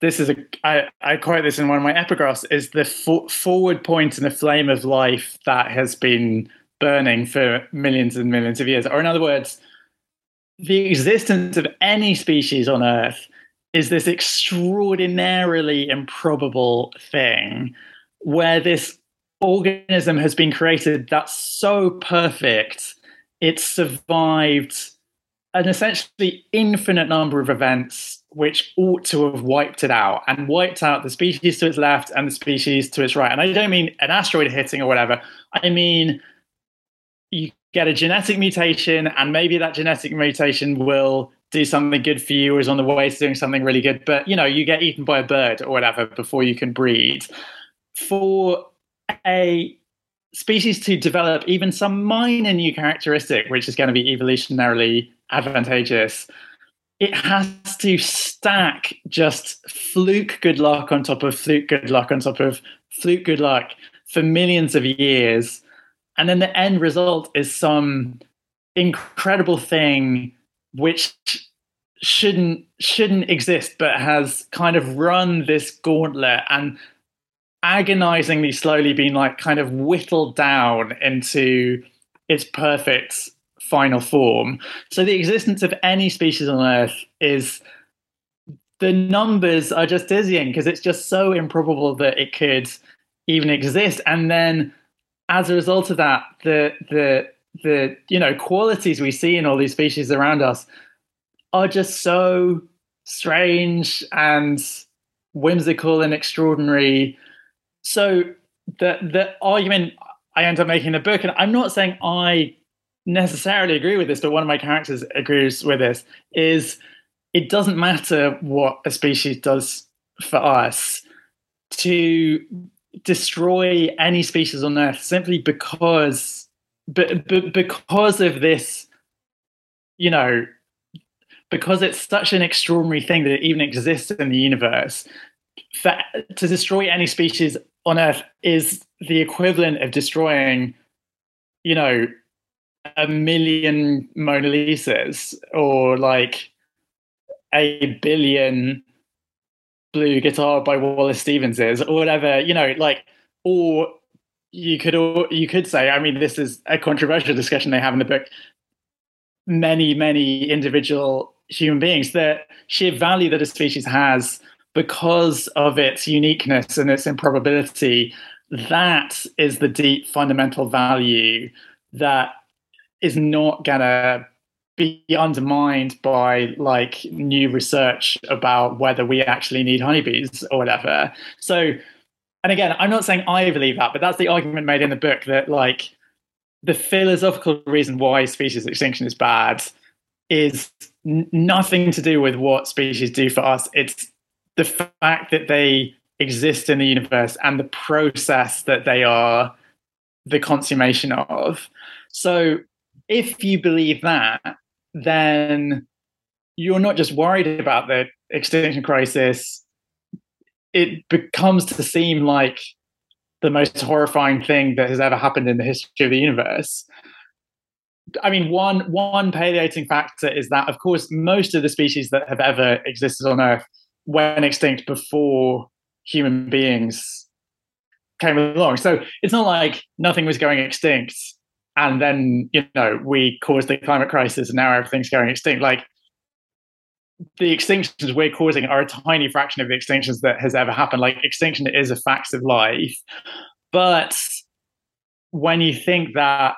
this is a I, I quote this in one of my epigraphs, is the for, forward point in the flame of life that has been burning for millions and millions of years. Or in other words, the existence of any species on Earth is this extraordinarily improbable thing where this organism has been created that's so perfect it survived an essentially infinite number of events which ought to have wiped it out and wiped out the species to its left and the species to its right. And I don't mean an asteroid hitting or whatever. I mean you get a genetic mutation, and maybe that genetic mutation will do something good for you or is on the way to doing something really good. But you know, you get eaten by a bird or whatever before you can breed. For a species to develop even some minor new characteristic, which is going to be evolutionarily advantageous, it has to stack just fluke good luck on top of fluke good luck on top of fluke good luck for millions of years. And then the end result is some incredible thing which shouldn't shouldn't exist but has kind of run this gauntlet and agonizingly slowly been like kind of whittled down into its perfect final form. So the existence of any species on Earth is the numbers are just dizzying because it's just so improbable that it could even exist. And then as a result of that, the the the you know qualities we see in all these species around us are just so strange and whimsical and extraordinary. So the the argument I end up making in the book, and I'm not saying I necessarily agree with this, but one of my characters agrees with this, is it doesn't matter what a species does for us to destroy any species on Earth simply because, but, because of this, you know, because it's such an extraordinary thing that it even exists in the universe, to destroy any species on Earth is the equivalent of destroying, you know, a million Mona Lisas or like a billion blue guitar by Wallace Stevenses or whatever, you know, like, or you could or you could say, I mean, this is a controversial discussion they have in the book. Many, many individual human beings, the sheer value that a species has because of its uniqueness and its improbability, that is the deep fundamental value that is not gonna be undermined by like new research about whether we actually need honeybees or whatever. So, and again, I'm not saying I believe that, but that's the argument made in the book that like the philosophical reason why species extinction is bad is n- nothing to do with what species do for us. It's the fact that they exist in the universe and the process that they are the consummation of. So, if you believe that, then you're not just worried about the extinction crisis. It becomes to seem like the most horrifying thing that has ever happened in the history of the universe. I mean, one one palliating factor is that, of course, most of the species that have ever existed on Earth went extinct before human beings came along. So it's not like nothing was going extinct and then you know we caused the climate crisis and now everything's going extinct. Like the extinctions we're causing are a tiny fraction of the extinctions that has ever happened. Like extinction is a fact of life but when you think that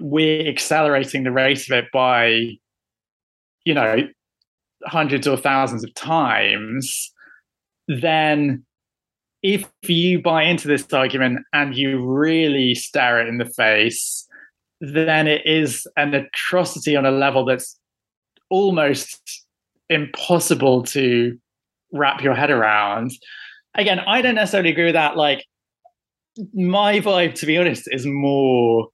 we're accelerating the rate of it by you know hundreds or thousands of times then if you buy into this argument and you really stare it in the face then it is an atrocity on a level that's almost impossible to wrap your head around. Again, I don't necessarily agree with that. Like, my vibe, to be honest, is more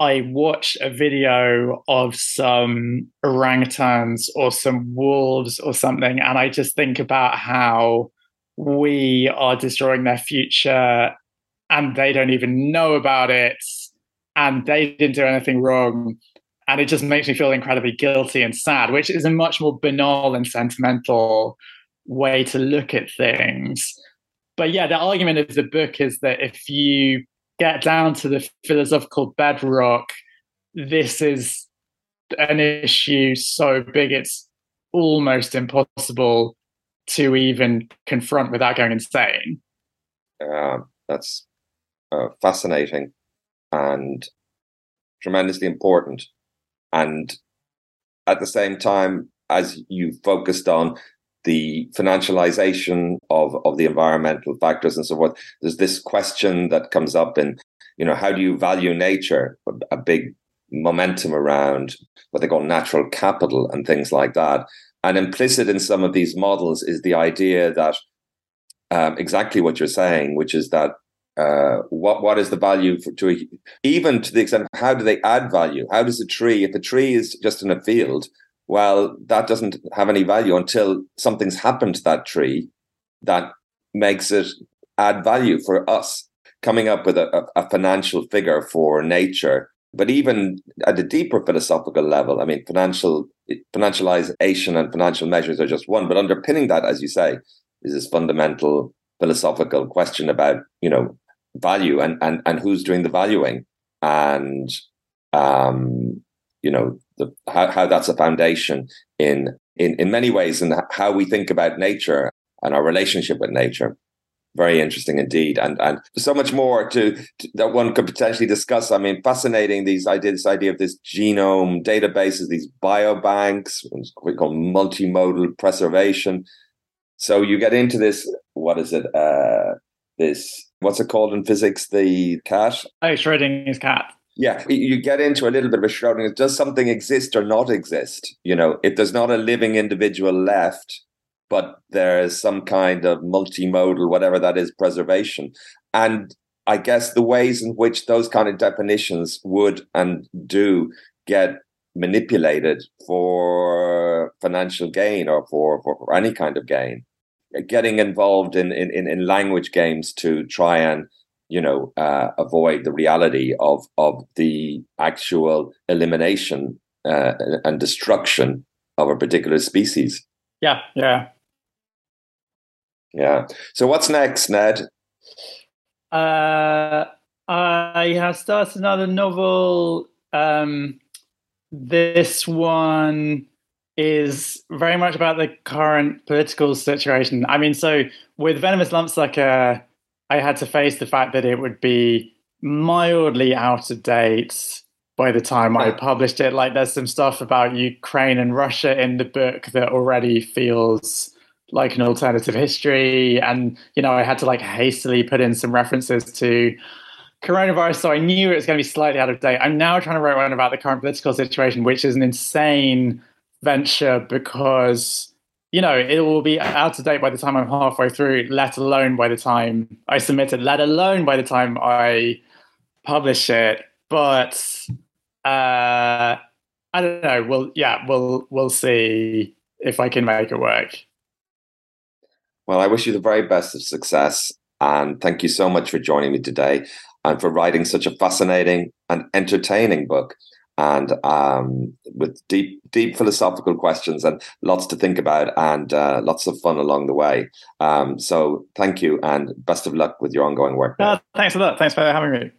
I watch a video of some orangutans or some wolves or something, and I just think about how we are destroying their future and they don't even know about it and they didn't do anything wrong. And it just makes me feel incredibly guilty and sad, which is a much more banal and sentimental way to look at things. But yeah, the argument of the book is that if you get down to the philosophical bedrock, this is an issue so big it's almost impossible to even confront without going insane. Uh, that's fascinating and tremendously important. And at the same time, as you focused on the financialization of, of the environmental factors and so forth, there's this question that comes up in, you know, how do you value nature? A big momentum around what they call natural capital and things like that. And implicit in some of these models is the idea that um, exactly what you're saying, which is that uh, what what is the value for, to a, even to the extent how do they add value? How does a tree, if a tree is just in a field, well, that doesn't have any value until something's happened to that tree that makes it add value for us. Coming up with a, a financial figure for nature, but even at a deeper philosophical level, I mean, financial financialization and financial measures are just one, but underpinning that, as you say, is this fundamental philosophical question about you know value and and and who's doing the valuing. And um you know the how, how that's a foundation in in in many ways and how we think about nature and our relationship with nature. Very interesting indeed. And and so much more to, to, that one could potentially discuss. I mean fascinating these ideas this idea of this genome databases these biobanks we call multimodal preservation. So you get into this what is it uh this what's it called in physics? The cat. Oh, Schrodinger's cat. Yeah, you get into a little bit of a Schrodinger. Does something exist or not exist? You know, if there's not a living individual left, but there's some kind of multimodal, whatever that is, preservation. And I guess the ways in which those kind of definitions would and do get manipulated for financial gain or for, for, for any kind of gain getting involved in, in, in language games to try and you know uh, avoid the reality of of the actual elimination uh, and destruction of a particular species. Yeah, yeah, yeah. So what's next, Ned? Uh, I have started another novel. Um, this one is very much about the current political situation. I mean, so with Venomous Lumpsucker, uh, I had to face the fact that it would be mildly out of date by the time I published it. Like, there's some stuff about Ukraine and Russia in the book that already feels like an alternative history. And, you know, I had to like hastily put in some references to coronavirus. So I knew it was going to be slightly out of date. I'm now trying to write one about the current political situation, which is an insane venture because you know it will be out of date by the time I'm halfway through, let alone by the time I submit it, let alone by the time I publish it. But uh, I don't know. Well, yeah, we'll we'll see if I can make it work. Well, I wish you the very best of success, and thank you so much for joining me today and for writing such a fascinating and entertaining book and um, with deep, deep philosophical questions and lots to think about and uh, lots of fun along the way. Um, so, thank you and best of luck with your ongoing work. Uh, thanks a lot. Thanks for having me.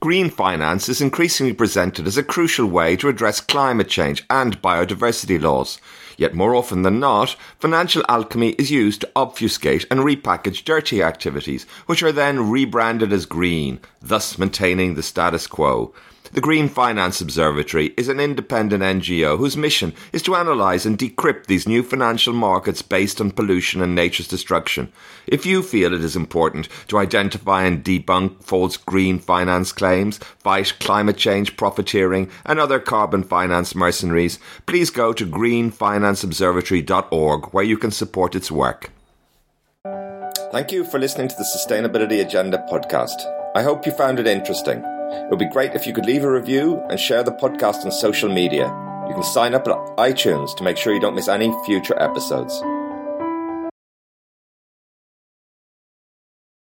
Green finance is increasingly presented as a crucial way to address climate change and biodiversity laws. Yet more often than not, financial alchemy is used to obfuscate and repackage dirty activities, which are then rebranded as green, thus maintaining the status quo. The Green Finance Observatory is an independent NGO whose mission is to analyse and decrypt these new financial markets based on pollution and nature's destruction. If you feel it is important to identify and debunk false green finance claims, fight climate change profiteering, and other carbon finance mercenaries, please go to greenfinanceobservatory.org where you can support its work. Thank you for listening to the Sustainability Agenda podcast. I hope you found it interesting. It would be great if you could leave a review and share the podcast on social media. You can sign up at iTunes to make sure you don't miss any future episodes.